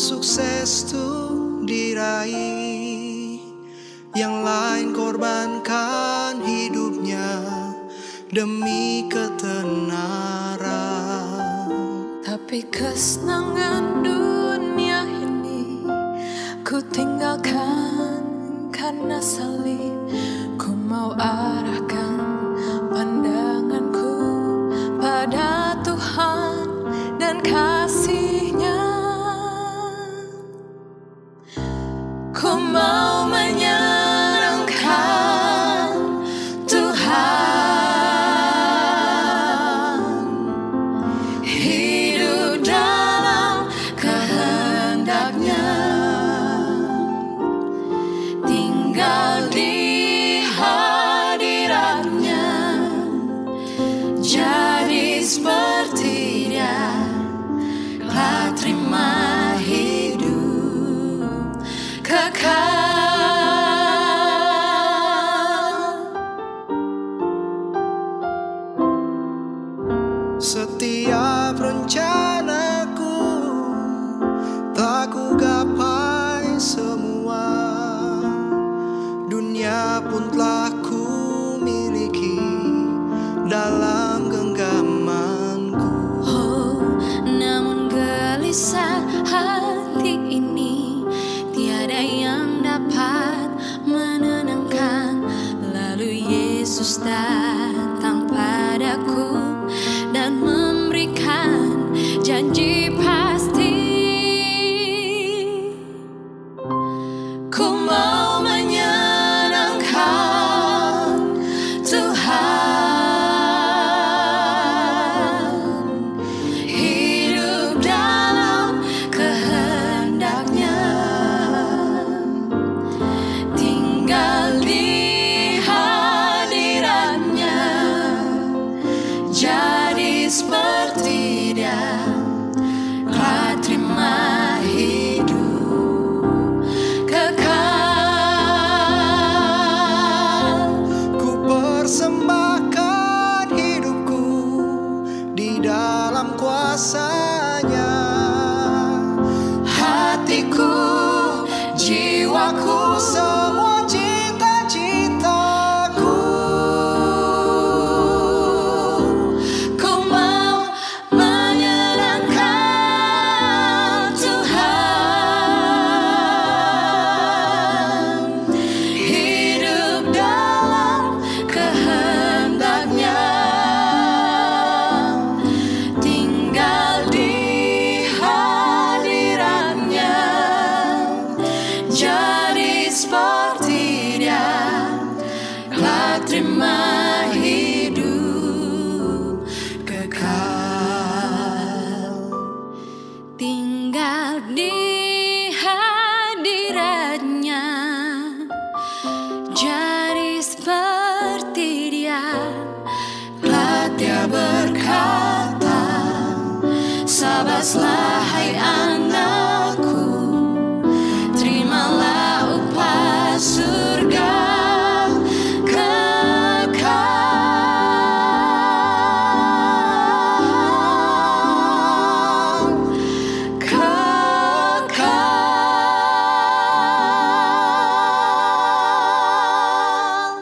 Sukses tuh diraih. Yang lain korbankan hidupnya Demi ketenaran. Tapi kesenangan dunia ini Ku tinggalkan karena salib. Ku mau arahkan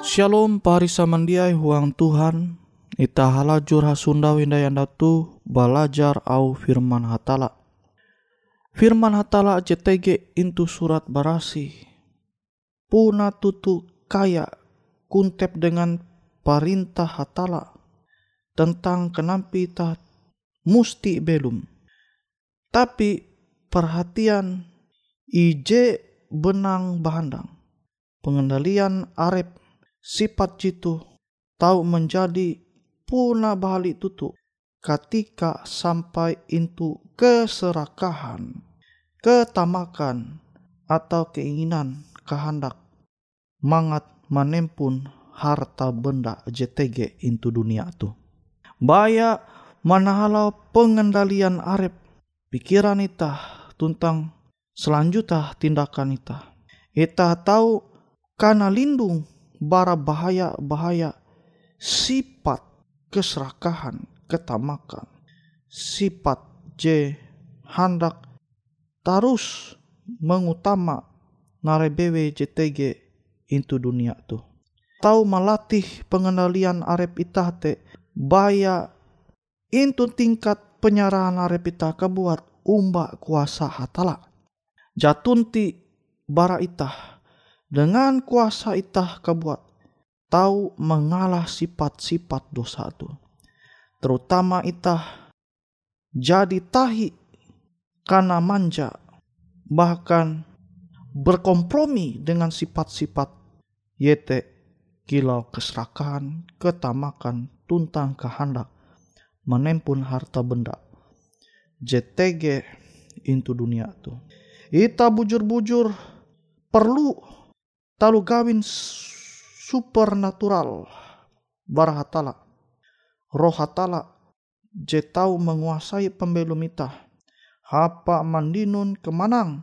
Shalom parisa mandiai huang Tuhan Ita halajur hasunda winda yang datu balajar au firman hatala Firman hatala JTG into surat barasi. Puna tutu kaya kuntep dengan perintah hatala tentang kenampi ta musti belum. Tapi perhatian ije benang bahandang. Pengendalian arep sifat jitu tahu menjadi puna balik tutu ketika sampai into keserakahan, ketamakan, atau keinginan kehendak mangat menempun harta benda JTG into dunia tu. Baya manahalau pengendalian arep pikiran ita tentang selanjutnya tindakan ita. Ita tahu karena lindung bara bahaya-bahaya sifat keserakahan, ketamakan, sifat J hendak terus mengutama narebewe JTG into dunia tu. Tahu melatih pengendalian arep itah te baya into tingkat penyerahan arep itah kebuat umba kuasa hatala. Jatunti bara itah dengan kuasa itah kebuat tahu mengalah sifat-sifat dosa tu. Terutama itah jadi tahi karena manja bahkan berkompromi dengan sifat-sifat yete kilau keserakahan, ketamakan, tuntang kehendak, menempun harta benda. JTG into dunia tu. Ita bujur-bujur perlu talu gawin supernatural barhatala. Roh hatala je tahu menguasai pembelum ita. Hapa mandinun kemanang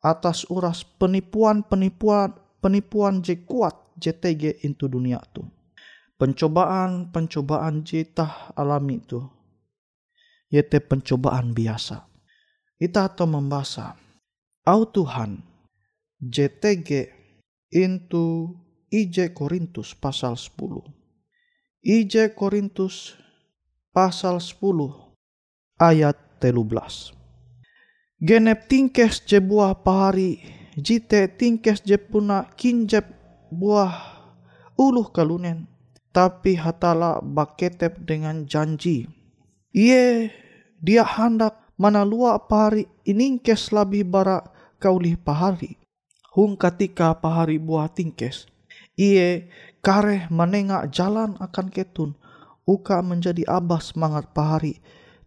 atas uras penipuan-penipuan penipuan je kuat JTG into dunia tu. Pencobaan-pencobaan jitah alami tu. Yete pencobaan biasa. Ita atau membaca. Au Tuhan JTG into IJ Korintus pasal 10. IJ Korintus pasal 10 ayat 13. Genep tingkes je buah pahari, jite tingkes je puna kinjep buah uluh kalunen. Tapi hatala baketep dengan janji. Ie dia hendak mana lua pahari iningkes lebih bara kaulih pahari. Hung ketika pahari buah tingkes. Ie kareh menengak jalan akan ketun. Uka menjadi abas semangat pahari.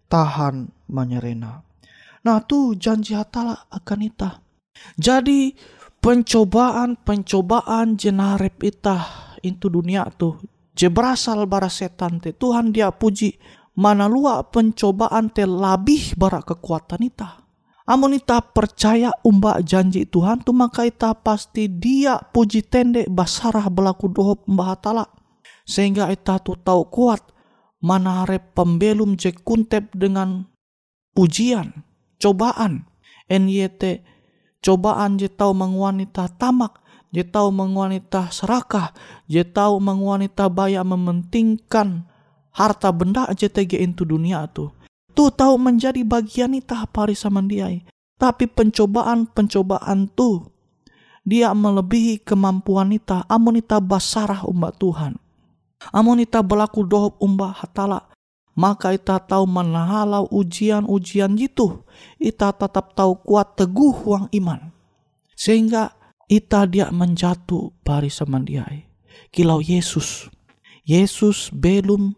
Tahan menyerena. Nah tuh janji hatala akan ita. Jadi pencobaan-pencobaan jenarep ita itu dunia tuh. Je berasal bara setan te. Tuhan dia puji mana lua pencobaan te lebih bara kekuatan ita. Amun ita percaya umba janji Tuhan tu maka ita pasti dia puji tende basarah belaku dohop mbah hatala. Sehingga ita tu tahu kuat mana harap pembelum je kuntep dengan ujian cobaan. NYT cobaan je tahu mengwanita tamak, je tahu mengwanita serakah, je tahu mengwanita baya mementingkan harta benda JTG itu dunia tu. Tu tahu menjadi bagian ita pari sama dia. Tapi pencobaan-pencobaan tu dia melebihi kemampuan ita. Amun ita basarah umat Tuhan. Amun ita berlaku dohop umbah hatala maka ita tahu menahalau ujian-ujian gitu. Ita tetap tahu kuat teguh uang iman. Sehingga ita dia menjatuh pari semandiai. Kilau Yesus. Yesus belum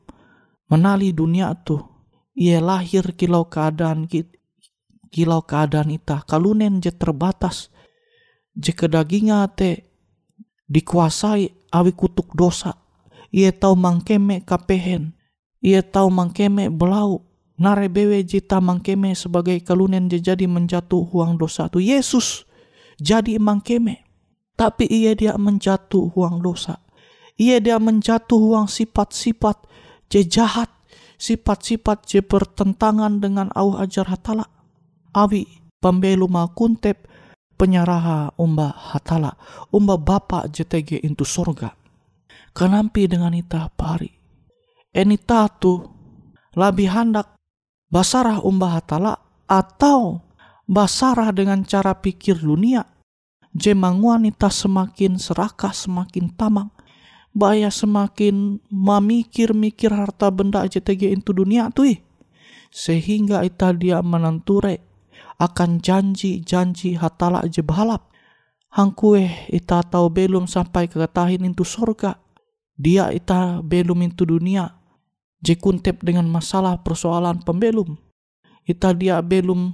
menali dunia tuh. Ia lahir kilau keadaan kilau keadaan ita. Kalunen je terbatas. Je kedaginga te dikuasai awi kutuk dosa. Ia tahu mangkeme kapehen ia tahu mangkeme belau nare bewe jita mangkeme sebagai kalunen dia jadi menjatuh huang dosa tu Yesus jadi mangkeme tapi ia dia menjatuh huang dosa ia dia menjatuh huang sifat-sifat je jahat sifat-sifat je bertentangan dengan au ajar hatala awi pembelu kuntep penyaraha umba hatala umba bapa JTG itu sorga kenampi dengan ita pari enitatu labi hendak basarah umbah hatala atau basarah dengan cara pikir dunia. Jemang wanita semakin serakah, semakin tamang. Baya semakin memikir-mikir harta benda JTG itu dunia tuh. Sehingga ita dia menenture akan janji-janji hatala aja balap. Hangkue ita tahu belum sampai ke ketahin itu sorga. Dia ita belum itu dunia. Jekuntep dengan masalah persoalan pembelum. Ita dia belum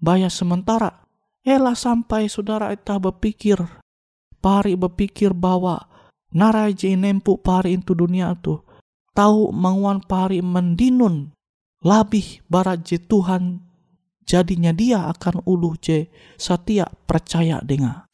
bayar sementara. Ela sampai saudara ita berpikir. Pari berpikir bahwa narai je nempu pari itu dunia tu. Tahu manguan pari mendinun. Labih barat je Tuhan jadinya dia akan uluh je setia percaya dengan.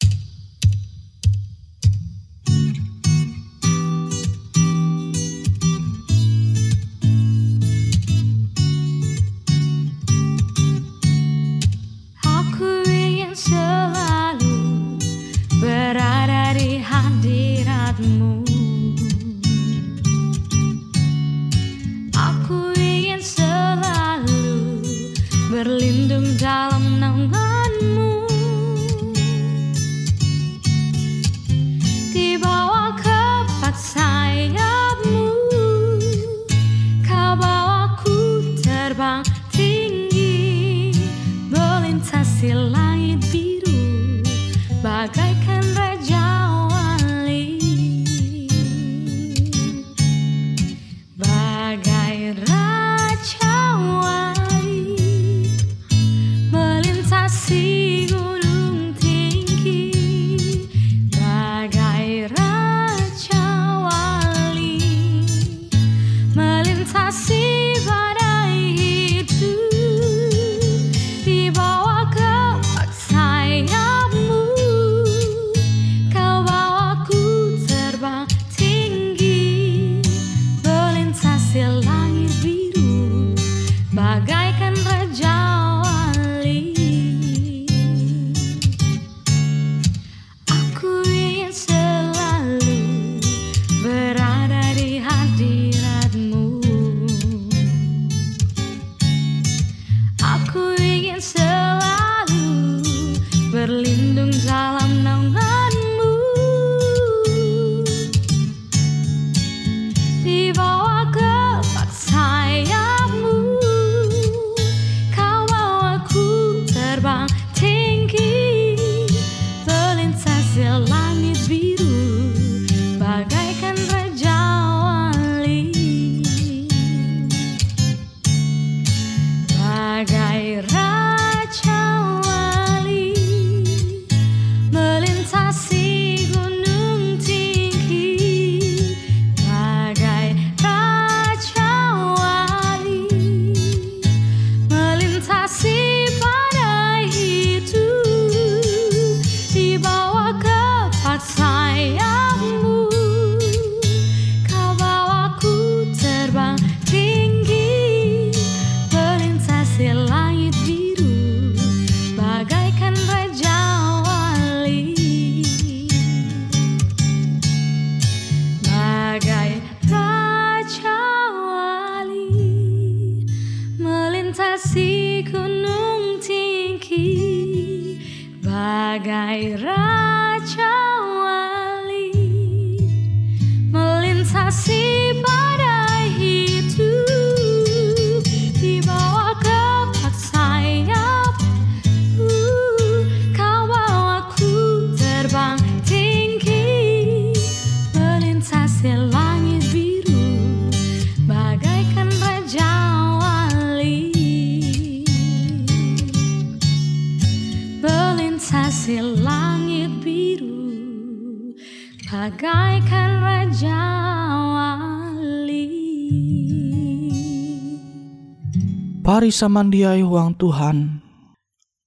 Pari samandiai huang Tuhan.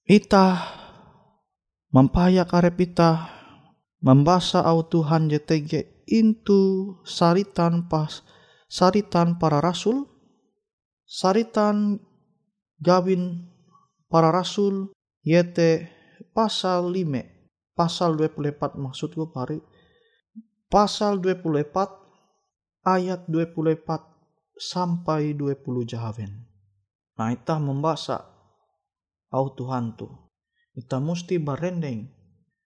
Ita mempaya karep ita membasa au Tuhan JTG intu saritan pas saritan para rasul saritan gawin para rasul yete pasal 5 pasal 24 maksudku pari pasal 24 ayat 24 sampai 20 jahawen. Nah, itah membaca au Tuhan tu. Ita musti barendeng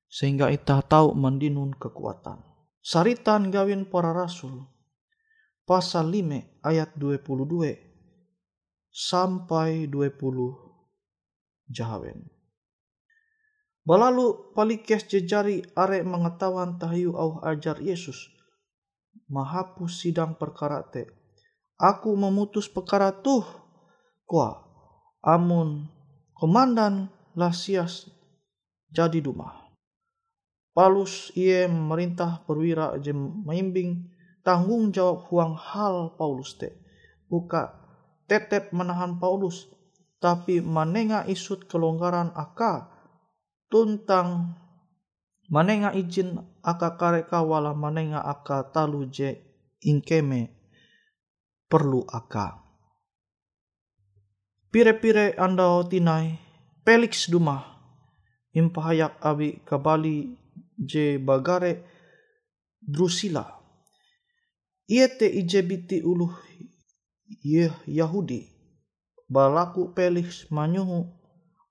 sehingga ita tahu mendinun kekuatan. Saritan gawin para rasul pasal 5 ayat 22 sampai 20 jahawen. Balalu palikes jejari are mengetahuan tahayu au ajar Yesus. Mahapus sidang perkara te. Aku memutus perkara tuh. Kuah. Amun komandan Lasias jadi dumah. Paulus ia merintah perwira jem maimbing tanggung jawab huang hal Paulus te. Buka tetep menahan Paulus, tapi manenga isut kelonggaran aka tuntang manenga izin aka kareka wala manenga aka talu je ingkeme perlu aka. Pire-pire anda tinai Felix Duma impahayak abi kabali je bagare Drusila. Iete ijebiti uluh ye Yahudi. Balaku Felix manyuhu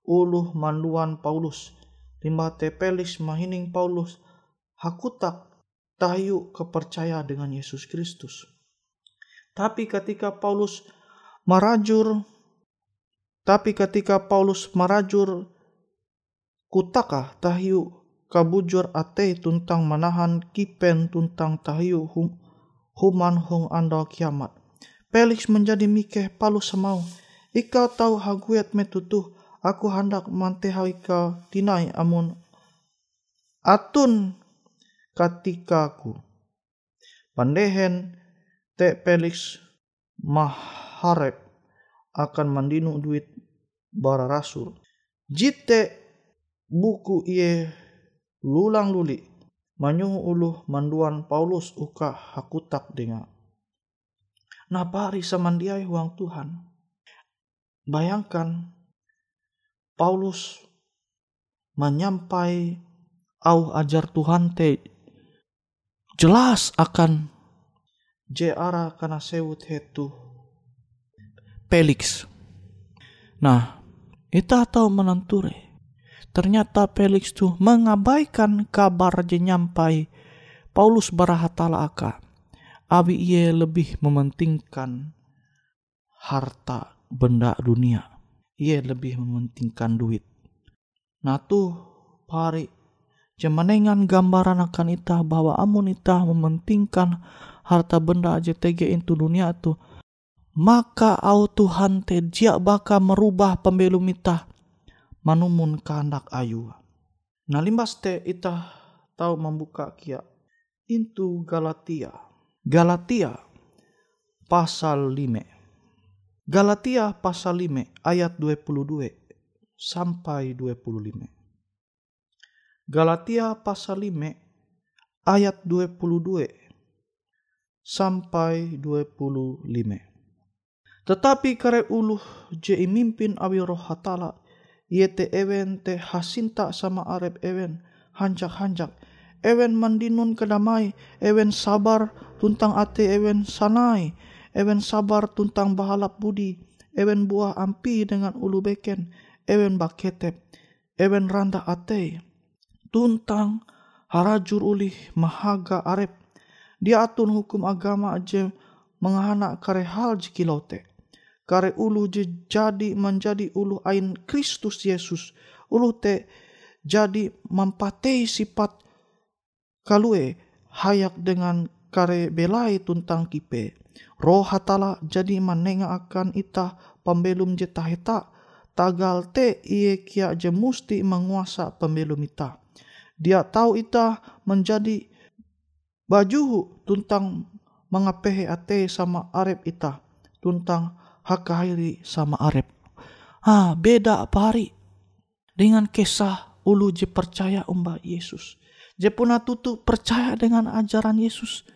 uluh manduan Paulus. Limbate Felix mahining Paulus hakutak tayu kepercaya dengan Yesus Kristus. Tapi ketika Paulus marajur tapi ketika Paulus marajur kutaka tahiu kabujur ate tuntang manahan kipen tuntang tahiu hum, human hong anda kiamat. Felix menjadi mikeh Paulus semau. Ika tahu haguet metutuh, aku hendak mantehau ika tinai amun atun ketika aku. Pandehen te Felix maharep akan mandinu duit bara rasul. Jite buku iye lulang luli manyuhu uluh manduan Paulus uka hakutak denga. Napari samandiai huang Tuhan. Bayangkan Paulus menyampai au ajar Tuhan te jelas akan je ara kana sewut hetu Felix. Nah, kita tahu menenture. Ternyata Felix tuh mengabaikan kabar je nyampai Paulus barahatala aka. Abi ia lebih mementingkan harta benda dunia. Ia lebih mementingkan duit. Nah tuh pari jemenengan gambaran akan itah bahwa amun itah mementingkan harta benda aja tege itu dunia tuh maka au Tuhan te dia baka merubah pembelum ita manumun kehendak ayu. Nah limbas te ita tahu membuka kia into Galatia. Galatia pasal 5. Galatia pasal 5 ayat 22 sampai 25. Galatia pasal 5 ayat 22 sampai 25. Tetapi kare uluh je mimpin awi roh hatala, yete ewen te hasinta sama arep ewen, hanjak-hanjak. Ewen mandinun kedamai, ewen sabar tuntang ate ewen sanai, ewen sabar tuntang bahalap budi, ewen buah ampi dengan ulu beken, ewen baketep, ewen randa ate, tuntang harajur ulih mahaga arep. Dia atun hukum agama aja mengahana kare hal jikilote kare ulu jadi menjadi ulu ain Kristus Yesus. Ulu te jadi mempatei sifat kalue hayak dengan kare belai tuntang kipe. Roh hatala jadi manenga akan ita pembelum je taheta. Tagal te iye kia je musti menguasa pembelum ita. Dia tahu ita menjadi bajuhu tuntang mengapehe ate sama arep ita. Tuntang hakairi sama arep. Ah, beda apa hari dengan kisah ulu je percaya umba Yesus. Je puna tutu percaya dengan ajaran Yesus.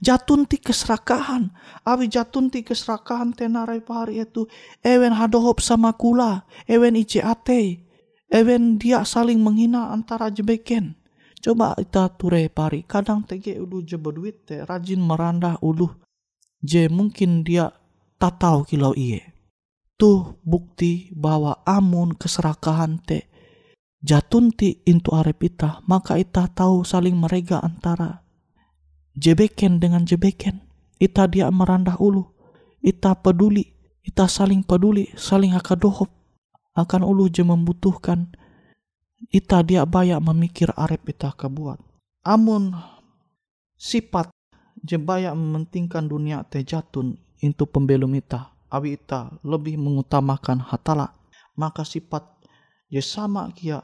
Jatunti keserakahan. Awi jatunti keserakahan tenarai pari itu. Ewen hadohop sama kula. Ewen ice ate. Ewen dia saling menghina antara jebeken. Coba kita ture pari. Kadang tege ulu je berduit te rajin merandah ulu. Je mungkin dia tak tahu kilau iye. Tuh bukti bahwa amun keserakahan te jatunti into arep ita, maka ita tahu saling merega antara jebeken dengan jebeken. Ita dia merandah ulu, ita peduli, ita saling peduli, saling akadohop akan ulu je membutuhkan. Ita dia bayak memikir arep ita kebuat. Amun sifat je bayak mementingkan dunia teh jatun into pembelum ita, awi ita lebih mengutamakan hatala, maka sifat je sama kia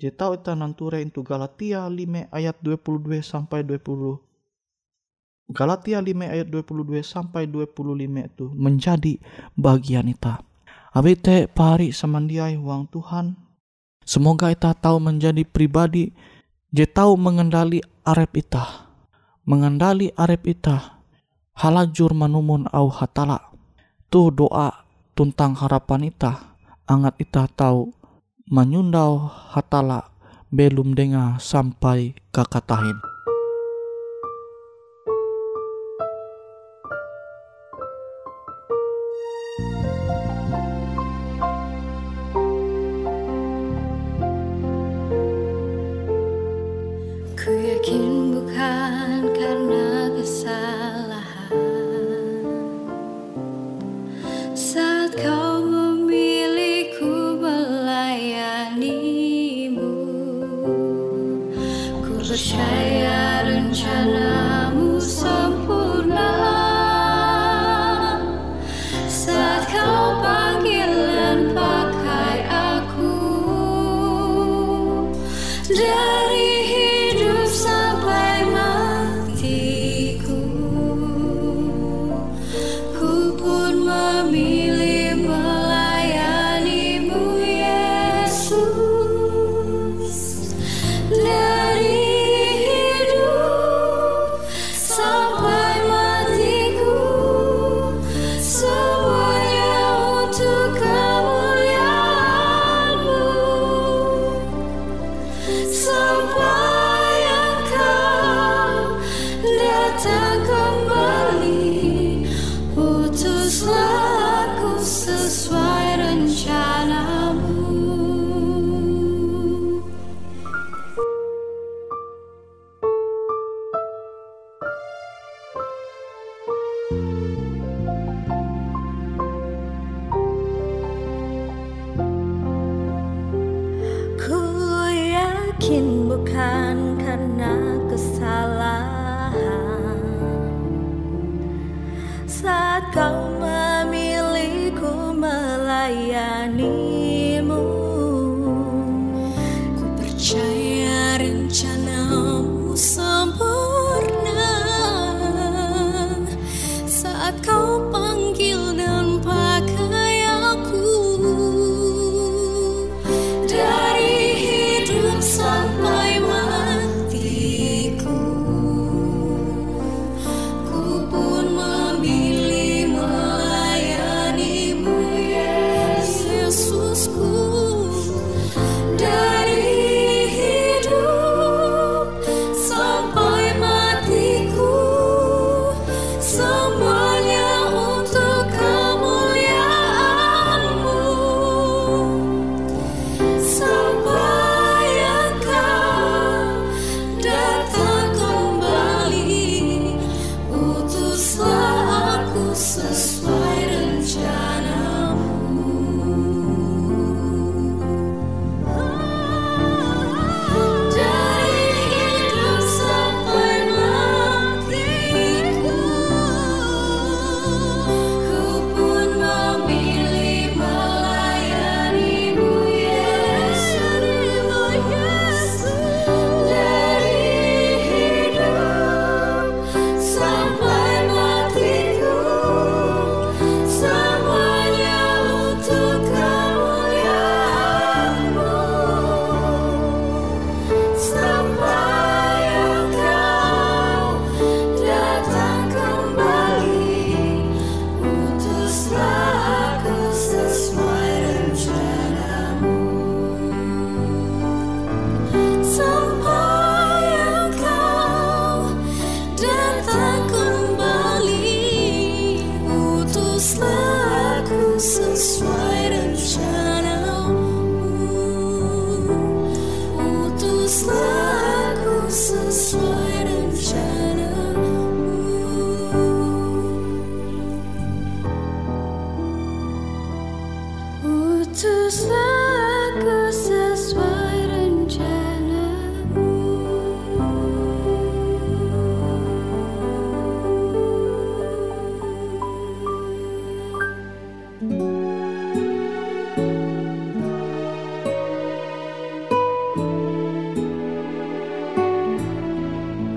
je tau ita nanture into Galatia 5 ayat 22 sampai 20 Galatia 5 ayat 22 sampai 25 itu menjadi bagian ita. Abi te pari samandiai uang Tuhan. Semoga ita tahu menjadi pribadi je tahu mengendali arep ita. Mengendali arep ita. Halajur manumun au hatala. Tuh doa tuntang harapan ita. Angat ita tahu menyundau hatala belum dengar sampai kakatahin.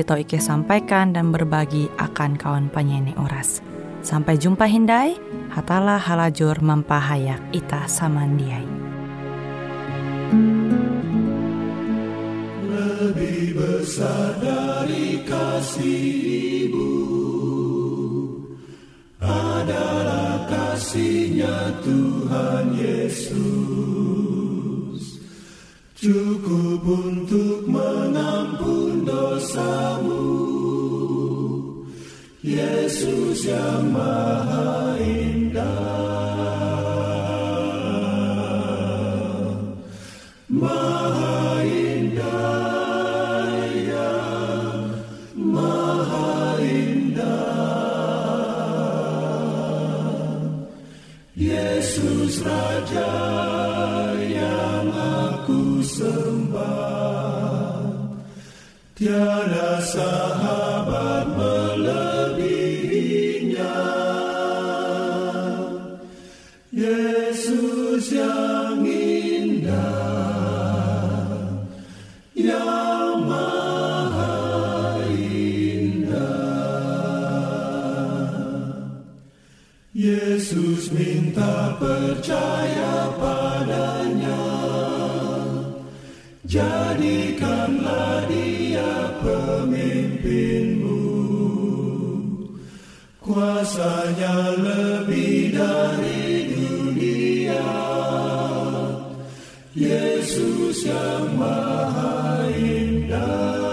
tau Ike sampaikan dan berbagi akan kawan penyanyi Uras. Sampai jumpa Hindai, hatalah halajur mempahayak ita samandiai. Lebih besar dari kasih ibu adalah kasihnya Tuhan Yesus. Cukup untuk mengampun dosamu. Yesus yang maha Jadikanlah dia pemimpinmu. Kuasanya lebih dari dunia. Yesus yang maha indah